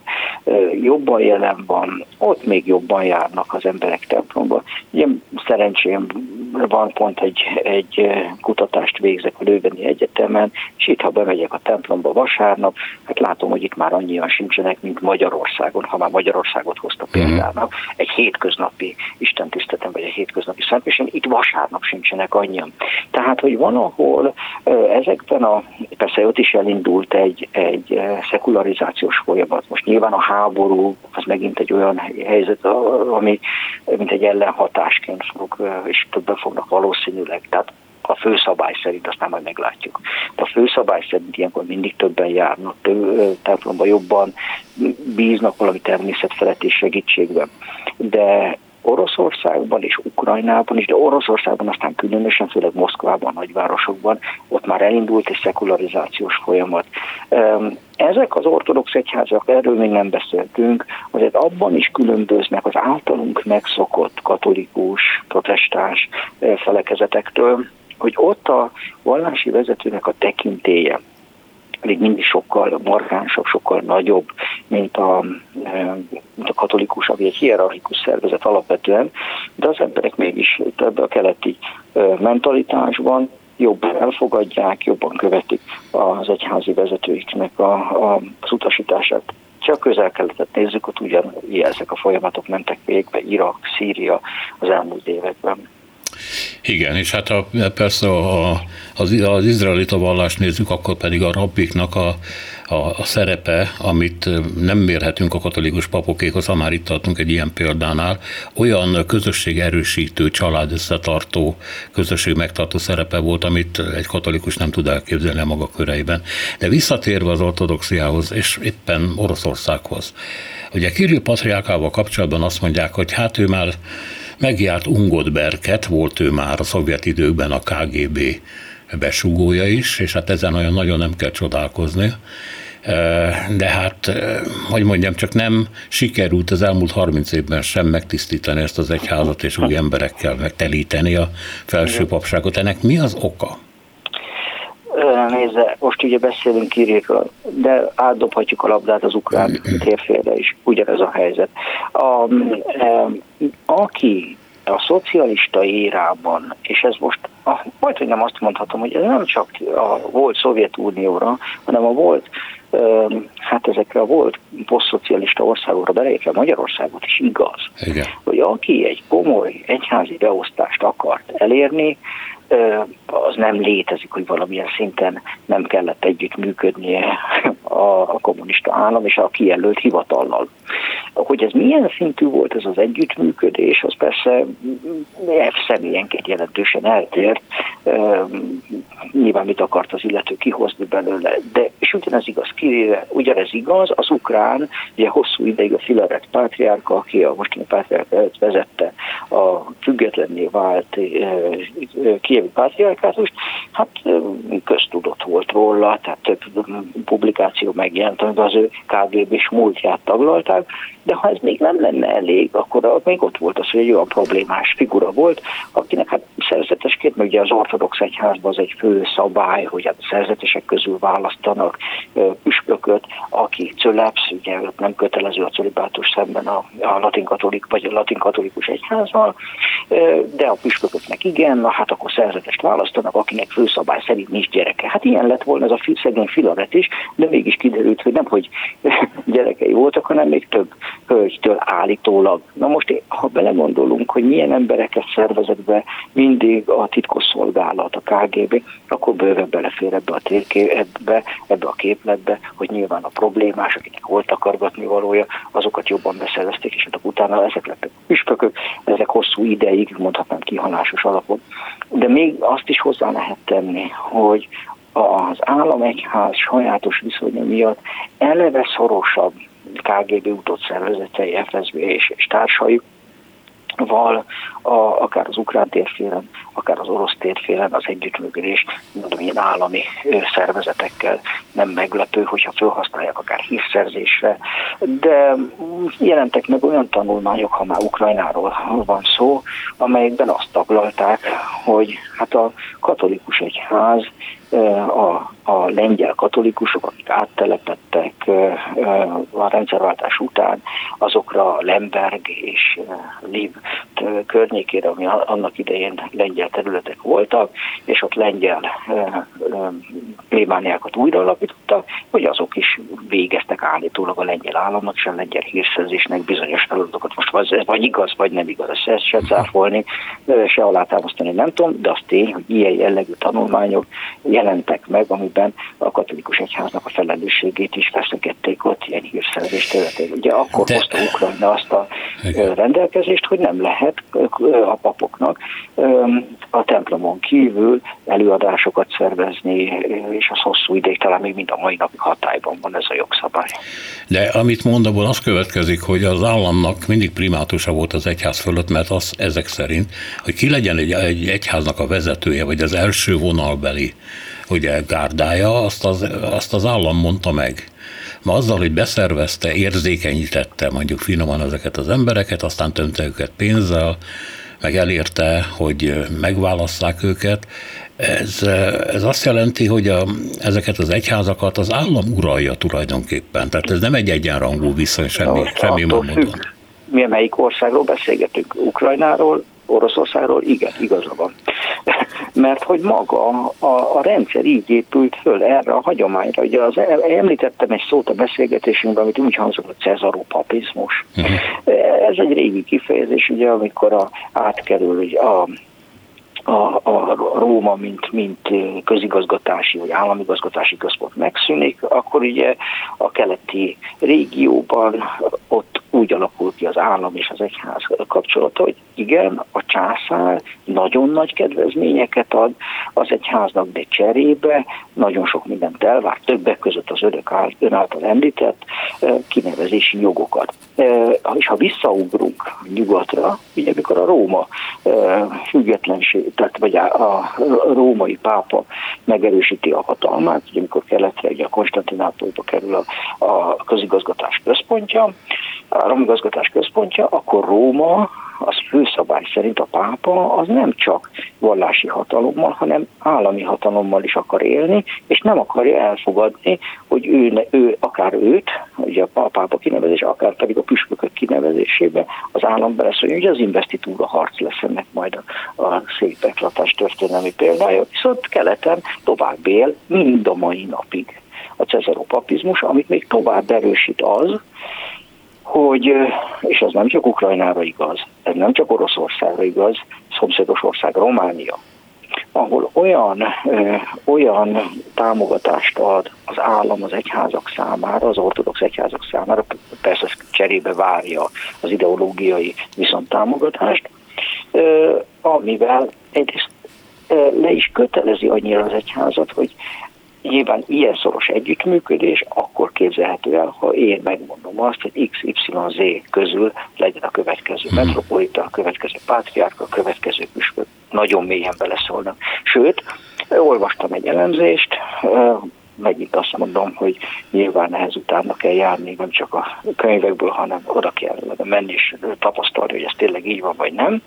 jobban jelen van, ott még jobban járnak az emberek templomba. Ugye szerencsém van pont egy, egy kutatást végzek a Lőveni Egyetemen, és itt, ha bemegyek a templomba vasárnap, hát látom, hogy itt már annyian sincsenek, mint Magyarországon, ha már Magyarországot hozta mhm. példának, egy hétköznapi istentiszteletem, vagy egy hétköznapi szentmisen, itt vasárnap sincsenek annyian. Tehát, hogy van, ahol ezekben a, persze ott is elindult egy, egy szekularizációs folyamat. Most nyilván a háború az megint egy olyan helyzet, ami mint egy ellenhatásként fog, és többen fognak valószínűleg. Tehát a főszabály szerint, aztán majd meglátjuk. De a főszabály szerint ilyenkor mindig többen járnak, több, templomba jobban bíznak valami természetfeletti segítségben. De Oroszországban és Ukrajnában is, de Oroszországban aztán különösen, főleg Moszkvában, nagyvárosokban, ott már elindult egy szekularizációs folyamat. Ezek az ortodox egyházak, erről még nem beszéltünk, azért abban is különböznek az általunk megszokott katolikus, protestáns felekezetektől, hogy ott a vallási vezetőnek a tekintélye, még mindig sokkal markánsabb, sokkal nagyobb, mint a, mint a katolikus, ami egy hierarchikus szervezet alapvetően, de az emberek mégis ebbe a keleti mentalitásban jobban elfogadják, jobban követik az egyházi vezetőiknek a, a, az utasítását. Csak közel-keletet nézzük, ott ugyan ezek a folyamatok mentek végbe, Irak, Szíria az elmúlt években. Igen, és hát ha persze a, az, az izraelita vallást nézzük, akkor pedig a rabbiknak a, a, a szerepe, amit nem mérhetünk a katolikus papokékhoz, ha már itt tartunk egy ilyen példánál, olyan közösség erősítő, család összetartó, közösség megtartó szerepe volt, amit egy katolikus nem tud elképzelni a maga köreiben. De visszatérve az ortodoxiához, és éppen Oroszországhoz. Ugye Kirill Patriákával kapcsolatban azt mondják, hogy hát ő már Megjárt Ungod Berket, volt ő már a szovjet időkben a KGB besugója is, és hát ezen olyan nagyon nem kell csodálkozni. De hát, hogy mondjam, csak nem sikerült az elmúlt 30 évben sem megtisztítani ezt az egyházat, és új emberekkel megtelíteni a felső papságot. Ennek mi az oka? Nézze, most ugye beszélünk Kirékről, de átdobhatjuk a labdát az ukrán [clears throat] térfélre is, ugyanez a helyzet. A, aki a szocialista érában, és ez most a, majd, hogy nem azt mondhatom, hogy ez nem csak a volt Szovjetunióra, hanem a volt hát ezekre a volt posztszocialista országokra beleértve Magyarországot is igaz, Igen. hogy aki egy komoly egyházi beosztást akart elérni, az nem létezik, hogy valamilyen szinten nem kellett együttműködnie a kommunista állam és a kijelölt hivatallal. Hogy ez milyen szintű volt ez az együttműködés, az persze személyenként jelentősen eltért. Nyilván mit akart az illető kihozni belőle, de és ugyanez igaz, kivéve, ugyanez igaz, az ukrán, ugye hosszú ideig a Filaret pátriárka, aki a mostani pátriárka vezette a függetlenné vált kievi pátriárkátust, hát köztudott volt róla, tehát több publikáció megjelent, amiben az ő KGB-s múltját taglalták, de ha ez még nem lenne elég, akkor még ott volt az, hogy egy olyan problémás figura volt, akinek hát szerzetesként, mert ugye az ortodox egyházban az egy fő szabály, hogy hát a szerzetesek közül választanak püspököt, aki cölepsz, ugye nem kötelező a cölibátus szemben a, a latin katolik, vagy a latin katolikus egyházzal, de a püspököknek igen, na hát akkor szerzetest választanak, akinek főszabály szerint nincs gyereke. Hát ilyen lett volna ez a szegény Filaret is, de mégis kiderült, hogy nem, hogy gyerekei voltak, hanem még több hölgytől állítólag. Na most, ha belegondolunk, hogy milyen embereket szervezett be mindig a titkosszolgálat, a KGB, akkor bőven belefér ebbe a, térké, ebbe, a képletbe, hogy nyilván a problémás, akiknek volt akargatni valója, azokat jobban beszervezték, és hát utána ezek lettek püspökök, ezek hosszú ideig, mondhatnám kihalásos alapon. De még azt is hozzá lehet tenni, hogy az államegyház sajátos viszonya miatt eleve szorosabb KGB utott szervezetei, FSB és, és társai, val, a, akár az ukrán térfélen, akár az orosz térfélen az együttműködés, mondom, ilyen állami szervezetekkel nem meglepő, hogyha felhasználják akár hírszerzésre, de jelentek meg olyan tanulmányok, ha már Ukrajnáról van szó, amelyekben azt taglalták, hogy hát a katolikus egyház a, a lengyel katolikusok, akik áttelepettek a rendszerváltás után azokra Lemberg és Lib környékére, ami annak idején lengyel területek voltak, és ott lengyel plébániákat újra alapítottak, hogy azok is végeztek állítólag a lengyel államnak és a lengyel hírszerzésnek bizonyos feladatokat. Most vagy, vagy igaz, vagy nem igaz, ezt se cáfolni, se alátámasztani nem tudom, de az tény, hogy ilyen jellegű tanulmányok jelentek meg, amiben a katolikus egyháznak a felelősségét is feszegették ott ilyen hírszerzés területén. Ugye akkor de... hozta Ukrajna azt a Igen. rendelkezést, hogy nem lehet a papoknak a templomon kívül előadásokat szervezni, és az hosszú ideig talán még mind a mai napig hatályban van ez a jogszabály. De amit mond, abból az következik, hogy az államnak mindig primátusa volt az egyház fölött, mert az ezek szerint, hogy ki legyen egy, egy egyháznak a vezetője, vagy az első vonalbeli ugye gárdája, azt az, azt az állam mondta meg. Ma azzal, hogy beszervezte, érzékenyítette mondjuk finoman ezeket az embereket, aztán tömte őket pénzzel, meg elérte, hogy megválasszák őket. Ez, ez azt jelenti, hogy a, ezeket az egyházakat az állam uralja tulajdonképpen. Tehát ez nem egy egyenrangú viszony semmi, semmi módon. Mi melyik országról beszélgetünk? Ukrajnáról, Oroszországról? Igen, igaza van. [laughs] Mert hogy maga a, a rendszer így épült föl erre a hagyományra. Ugye az, említettem egy szót a beszélgetésünkben, amit úgy hangzott, hogy cezaropapizmus. Uh-huh. Ez egy régi kifejezés, ugye, amikor a, átkerül ugye, a a, a Róma, mint, mint közigazgatási vagy államigazgatási központ megszűnik, akkor ugye a keleti régióban ott úgy alakul ki az állam és az egyház kapcsolata, hogy igen, a császár nagyon nagy kedvezményeket ad az egyháznak, de cserébe nagyon sok mindent elvár, többek között az önök ön által említett kinevezési jogokat. És ha visszaugrunk nyugatra, ugye amikor a Róma függetlenség, tehát vagy a római pápa megerősíti a hatalmát, ugye amikor keletre, ugye a Konstantinápolyba kerül a, a közigazgatás központja, államigazgatás központja, akkor Róma az főszabály szerint a pápa az nem csak vallási hatalommal, hanem állami hatalommal is akar élni, és nem akarja elfogadni, hogy ő, ő akár őt, ugye a pápa kinevezés, akár pedig a püspökök kinevezésébe az állam beleszólja, hogy az investitúra harc lesz ennek majd a, a szép eklatás történelmi példája. Viszont keleten tovább él, mind a mai napig a cezaropapizmus, amit még tovább erősít az, hogy, és ez nem csak Ukrajnára igaz, ez nem csak Oroszországra igaz, szomszédos ország Románia, ahol olyan, olyan támogatást ad az állam az egyházak számára, az ortodox egyházak számára, persze cserébe várja az ideológiai támogatást, ö, amivel egyrészt le is kötelezi annyira az egyházat, hogy Nyilván ilyen szoros együttműködés akkor képzelhető el, ha én megmondom azt, hogy XYZ közül legyen a következő hmm. metropolita, a következő pátriárka, a következő püspök. Nagyon mélyen beleszólnak. Sőt, olvastam egy elemzést, megint azt mondom, hogy nyilván ehhez utána kell járni, nem csak a könyvekből, hanem oda kell menni és tapasztalni, hogy ez tényleg így van, vagy nem,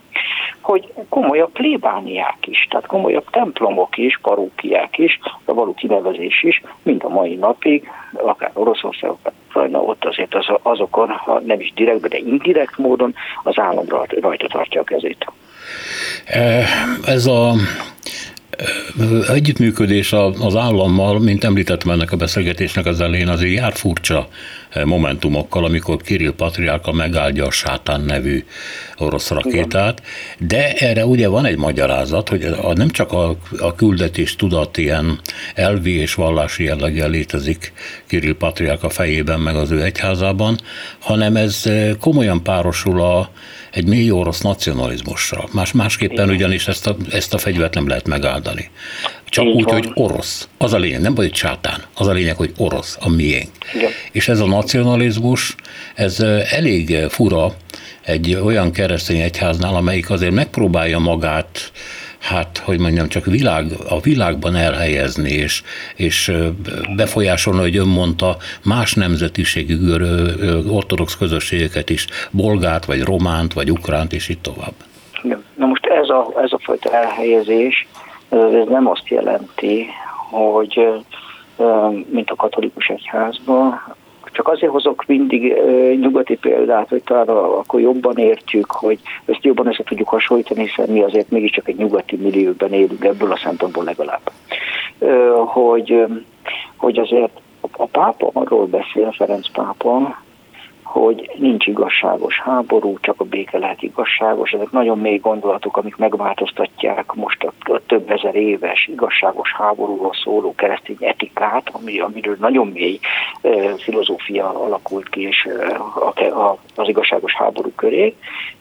hogy komolyabb plébániák is, tehát komolyabb templomok is, parókiák is, a való kinevezés is, mind a mai napig, akár Oroszország, akár Ukrajna, ott azért az, azokon, ha nem is direkt, de indirekt módon az államra rajta tartja a kezét. Ez a együttműködés az állammal, mint említettem ennek a beszélgetésnek az elején, azért jár furcsa momentumokkal, amikor Kirill Patriárka megáldja a Sátán nevű orosz rakétát, de erre ugye van egy magyarázat, hogy a, nem csak a, a küldetés tudat ilyen elvi és vallási jelleggel létezik Kirill Patriárka fejében, meg az ő egyházában, hanem ez komolyan párosul a, egy mély orosz nacionalizmussal. Más, másképpen ugyanis ezt a, ezt a fegyvert nem lehet megáldani. Csak Így úgy, van. hogy orosz. Az a lényeg, nem vagy sátán. Az a lényeg, hogy orosz, a miénk. Igen. És ez a nacionalizmus, ez elég fura egy olyan keresztény egyháznál, amelyik azért megpróbálja magát hát, hogy mondjam, csak világ, a világban elhelyezni, és, és befolyásolni, hogy ön mondta, más nemzetiségű ortodox közösségeket is, bolgárt, vagy románt, vagy ukránt, és így tovább. Na most ez a, ez a fajta elhelyezés, ez nem azt jelenti, hogy mint a katolikus egyházban, csak azért hozok mindig nyugati példát, hogy talán akkor jobban értjük, hogy ezt jobban össze tudjuk hasonlítani, hiszen mi azért mégiscsak egy nyugati millióben élünk ebből a szempontból legalább. Hogy, hogy azért a pápa arról beszél, Ferenc pápa, hogy nincs igazságos háború, csak a béke lehet igazságos. Ezek nagyon mély gondolatok, amik megváltoztatják most a, több ezer éves igazságos háborúról szóló keresztény etikát, ami, amiről nagyon mély e, filozófia alakult ki, és e, a, a, az igazságos háború köré,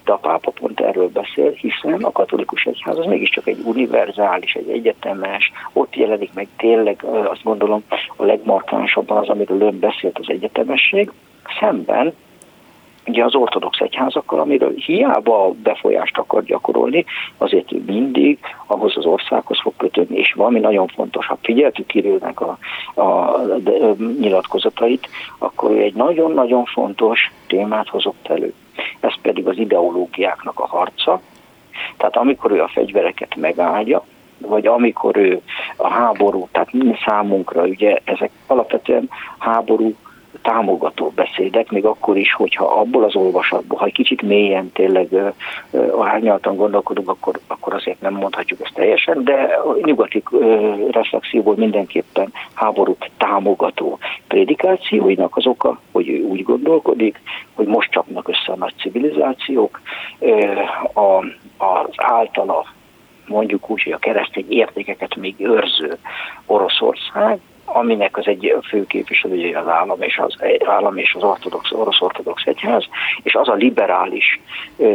de a pápa pont erről beszél, hiszen a katolikus egyház az mégiscsak egy univerzális, egy egyetemes, ott jelenik meg tényleg azt gondolom a legmarkánsabban az, amiről ön beszélt az egyetemesség, szemben ugye az ortodox egyházakkal, amiről hiába befolyást akar gyakorolni, azért mindig ahhoz az országhoz fog kötődni, és valami nagyon fontos, ha figyeltük Kirillnek a, a, a nyilatkozatait, akkor ő egy nagyon-nagyon fontos témát hozott elő. Ez pedig az ideológiáknak a harca, tehát amikor ő a fegyvereket megállja, vagy amikor ő a háború, tehát számunkra ugye ezek alapvetően háború támogató beszédek, még akkor is, hogyha abból az olvasatból, ha egy kicsit mélyen tényleg árnyaltan gondolkodunk, akkor, akkor azért nem mondhatjuk ezt teljesen, de a nyugati reflexióból mindenképpen háborút támogató prédikációinak az oka, hogy ő úgy gondolkodik, hogy most csapnak össze a nagy civilizációk, az általa mondjuk úgy, hogy a keresztény értékeket még őrző Oroszország, aminek az egy fő képviselője az állam és az állam és az ortodox, orosz ortodox egyház, és az a liberális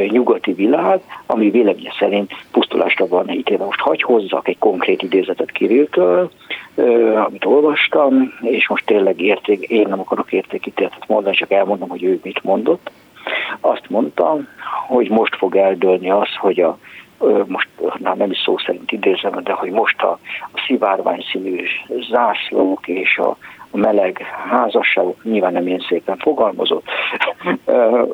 nyugati világ, ami véleménye szerint pusztulásra van ítélve. Most hagy hozzak egy konkrét idézetet Kirilltől, amit olvastam, és most tényleg érték, én nem akarok értékítéletet mondani, csak elmondom, hogy ő mit mondott. Azt mondta, hogy most fog eldőlni az, hogy a most már nem is szó szerint idézem, de hogy most a, a szivárvány színű zászlók és a, meleg házasságok, nyilván nem én szépen fogalmazott,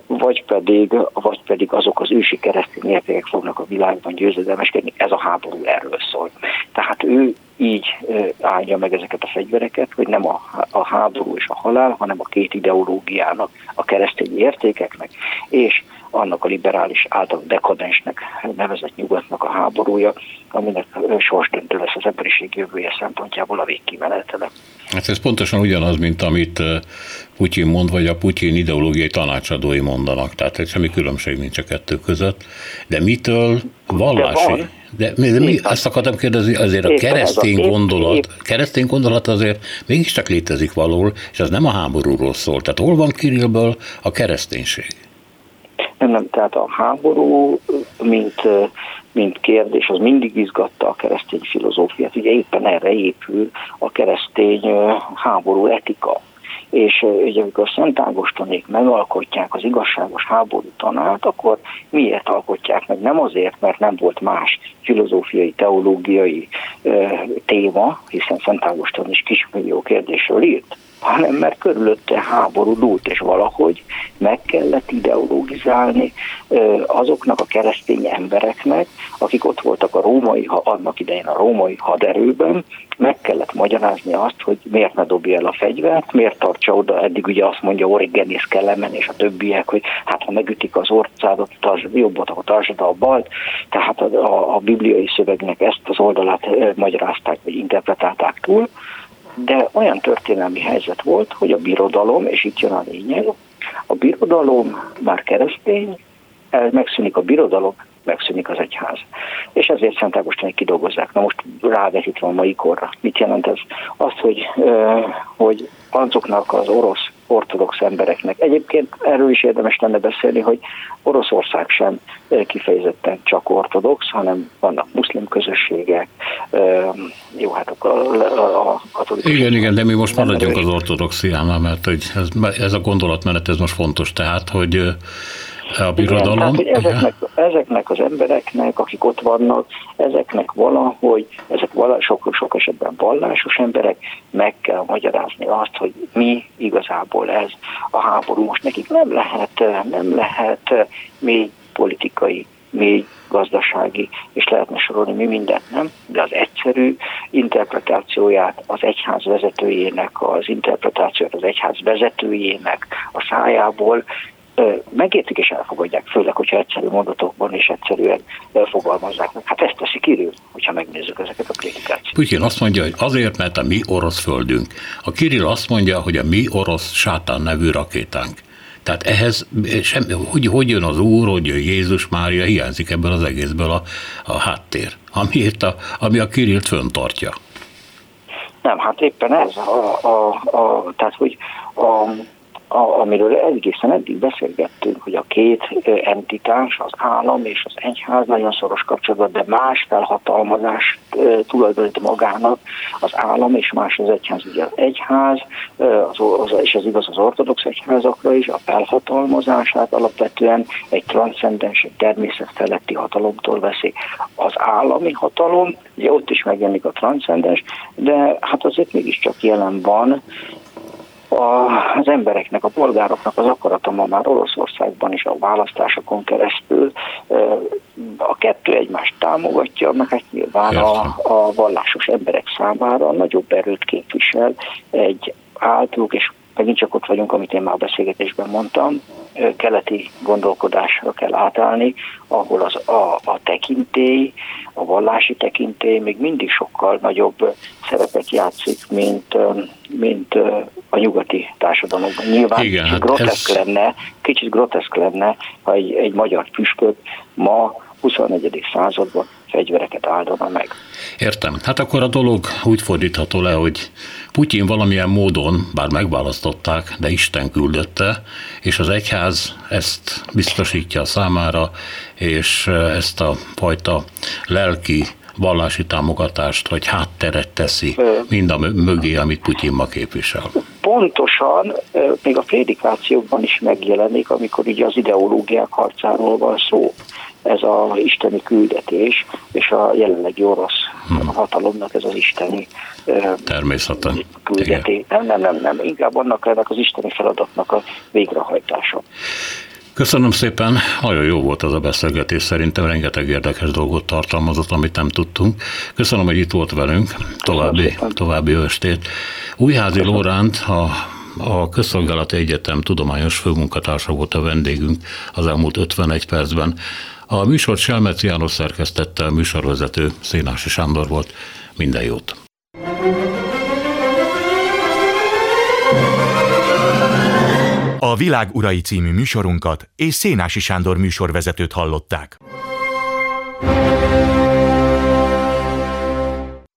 vagy pedig, vagy pedig azok az ősi keresztény értékek fognak a világban győzedelmeskedni, ez a háború erről szól. Tehát ő így állja meg ezeket a fegyvereket, hogy nem a, a háború és a halál, hanem a két ideológiának, a keresztény értékeknek, és annak a liberális által dekadensnek nevezett nyugatnak a háborúja, aminek sorsdöntő lesz az emberiség jövője szempontjából a végkimenetele. Hát ez pontosan ugyanaz, mint amit Putyin mond, vagy a Putyin ideológiai tanácsadói mondanak. Tehát egy semmi különbség nincs a kettő között. De mitől vallási? De, de, de mi, azt akartam kérdezni, azért a keresztény gondolat, keresztény gondolat azért mégiscsak létezik valahol, és az nem a háborúról szól. Tehát hol van Kirillből a kereszténység? Nem, nem, tehát a háború, mint, mint kérdés, az mindig izgatta a keresztény filozófiát. Ugye éppen erre épül a keresztény háború etika és ugye amikor Szent Ágostonék megalkotják az igazságos háború tanát, akkor miért alkotják meg? Nem azért, mert nem volt más filozófiai, teológiai e, téma, hiszen Szent Ágoston is kismillió kérdésről írt, hanem mert körülötte háború dúlt, és valahogy meg kellett ideologizálni azoknak a keresztény embereknek, akik ott voltak a római, annak idején a római haderőben, meg kellett magyarázni azt, hogy miért ne dobja el a fegyvert, miért tartsa oda, eddig ugye azt mondja Origenész Kelemen és a többiek, hogy hát ha megütik az orcádot, jobbot, akkor tartsad a balt, tehát a, a, a bibliai szövegnek ezt az oldalát magyarázták, vagy interpretálták túl, de olyan történelmi helyzet volt, hogy a birodalom, és itt jön a lényeg, a birodalom már keresztény, megszűnik a birodalom, megszűnik az egyház. És ezért Szent Ágostonét kidolgozzák. Na most rávetítve a mai korra. Mit jelent ez? Azt, hogy, hogy azoknak az orosz ortodox embereknek. Egyébként erről is érdemes lenne beszélni, hogy Oroszország sem kifejezetten csak ortodox, hanem vannak muszlim közösségek, jó, hát a, a, a katolikus... Igen, igen, de mi most maradjunk az ortodoxiánál, mert hogy ez, ez a gondolatmenet, ez most fontos, tehát, hogy a birodalom. Igen, tehát, ezeknek, ezeknek az embereknek, akik ott vannak, ezeknek valahogy, ezek vala, sok, sok esetben vallásos emberek, meg kell magyarázni azt, hogy mi igazából ez a háború. Most nekik nem lehet, nem lehet még politikai mély gazdasági, és lehetne sorolni mi mindent, nem? De az egyszerű interpretációját az egyház vezetőjének, az interpretációt az egyház vezetőjének a szájából megértik és elfogadják, főleg, hogyha egyszerű mondatokban és egyszerűen fogalmazzák. Hát ezt teszi Kirill, hogyha megnézzük ezeket a prédikációt. Putyin azt mondja, hogy azért, mert a mi orosz földünk. A Kirill azt mondja, hogy a mi orosz sátán nevű rakétánk. Tehát ehhez sem, hogy, hogy jön az Úr, hogy jön Jézus Mária, hiányzik ebből az egészből a, a háttér, amiért a, ami a Kirillt föntartja. Nem, hát éppen ez, a, a, a, tehát hogy a, a, amiről egészen eddig beszélgettünk, hogy a két entitás, az állam és az egyház nagyon szoros kapcsolatban, de más felhatalmazást tulajdonít magának az állam és más az egyház. Ugye az egyház, az, az, és ez igaz az ortodox egyházakra is, a felhatalmazását alapvetően egy transzcendens, egy természet feletti hatalomtól veszi. Az állami hatalom, ugye ott is megjelenik a transzcendens, de hát azért mégiscsak jelen van az embereknek, a polgároknak az akarata ma már Oroszországban is a választásokon keresztül a kettő egymást támogatja, meg hát nyilván a, a vallásos emberek számára nagyobb erőt képvisel egy általuk, és megint csak ott vagyunk, amit én már a beszélgetésben mondtam, keleti gondolkodásra kell átállni, ahol az, a, a tekintély, a vallási tekintély még mindig sokkal nagyobb szerepet játszik, mint, mint a nyugati társadalomban. Nyilván Igen, kicsit, hát groteszk ez... lenne, kicsit groteszk lenne, ha egy, egy magyar püspök ma 21. században fegyvereket áldana meg. Értem. Hát akkor a dolog úgy fordítható le, hogy Putyin valamilyen módon, bár megválasztották, de Isten küldötte, és az egyház ezt biztosítja számára, és ezt a fajta lelki vallási támogatást, vagy hátteret teszi mind a mögé, amit Putyin ma képvisel. Pontosan, még a prédikációkban is megjelenik, amikor ugye az ideológiák harcáról van szó ez a isteni küldetés, és a jelenlegi orosz hmm. hatalomnak ez az isteni Természeten. küldetés. Nem, nem, nem, nem, inkább annak ennek az isteni feladatnak a végrehajtása. Köszönöm szépen, nagyon jó volt az a beszélgetés, szerintem rengeteg érdekes dolgot tartalmazott, amit nem tudtunk. Köszönöm, hogy itt volt velünk, további, további estét. Újházi Lóránt, a a Közszolgálati Egyetem tudományos főmunkatársa volt a vendégünk az elmúlt 51 percben. A műsor Selmec János szerkesztette, a műsorvezető Szénási Sándor volt. Minden jót! A Világ Urai című műsorunkat és Szénási Sándor műsorvezetőt hallották.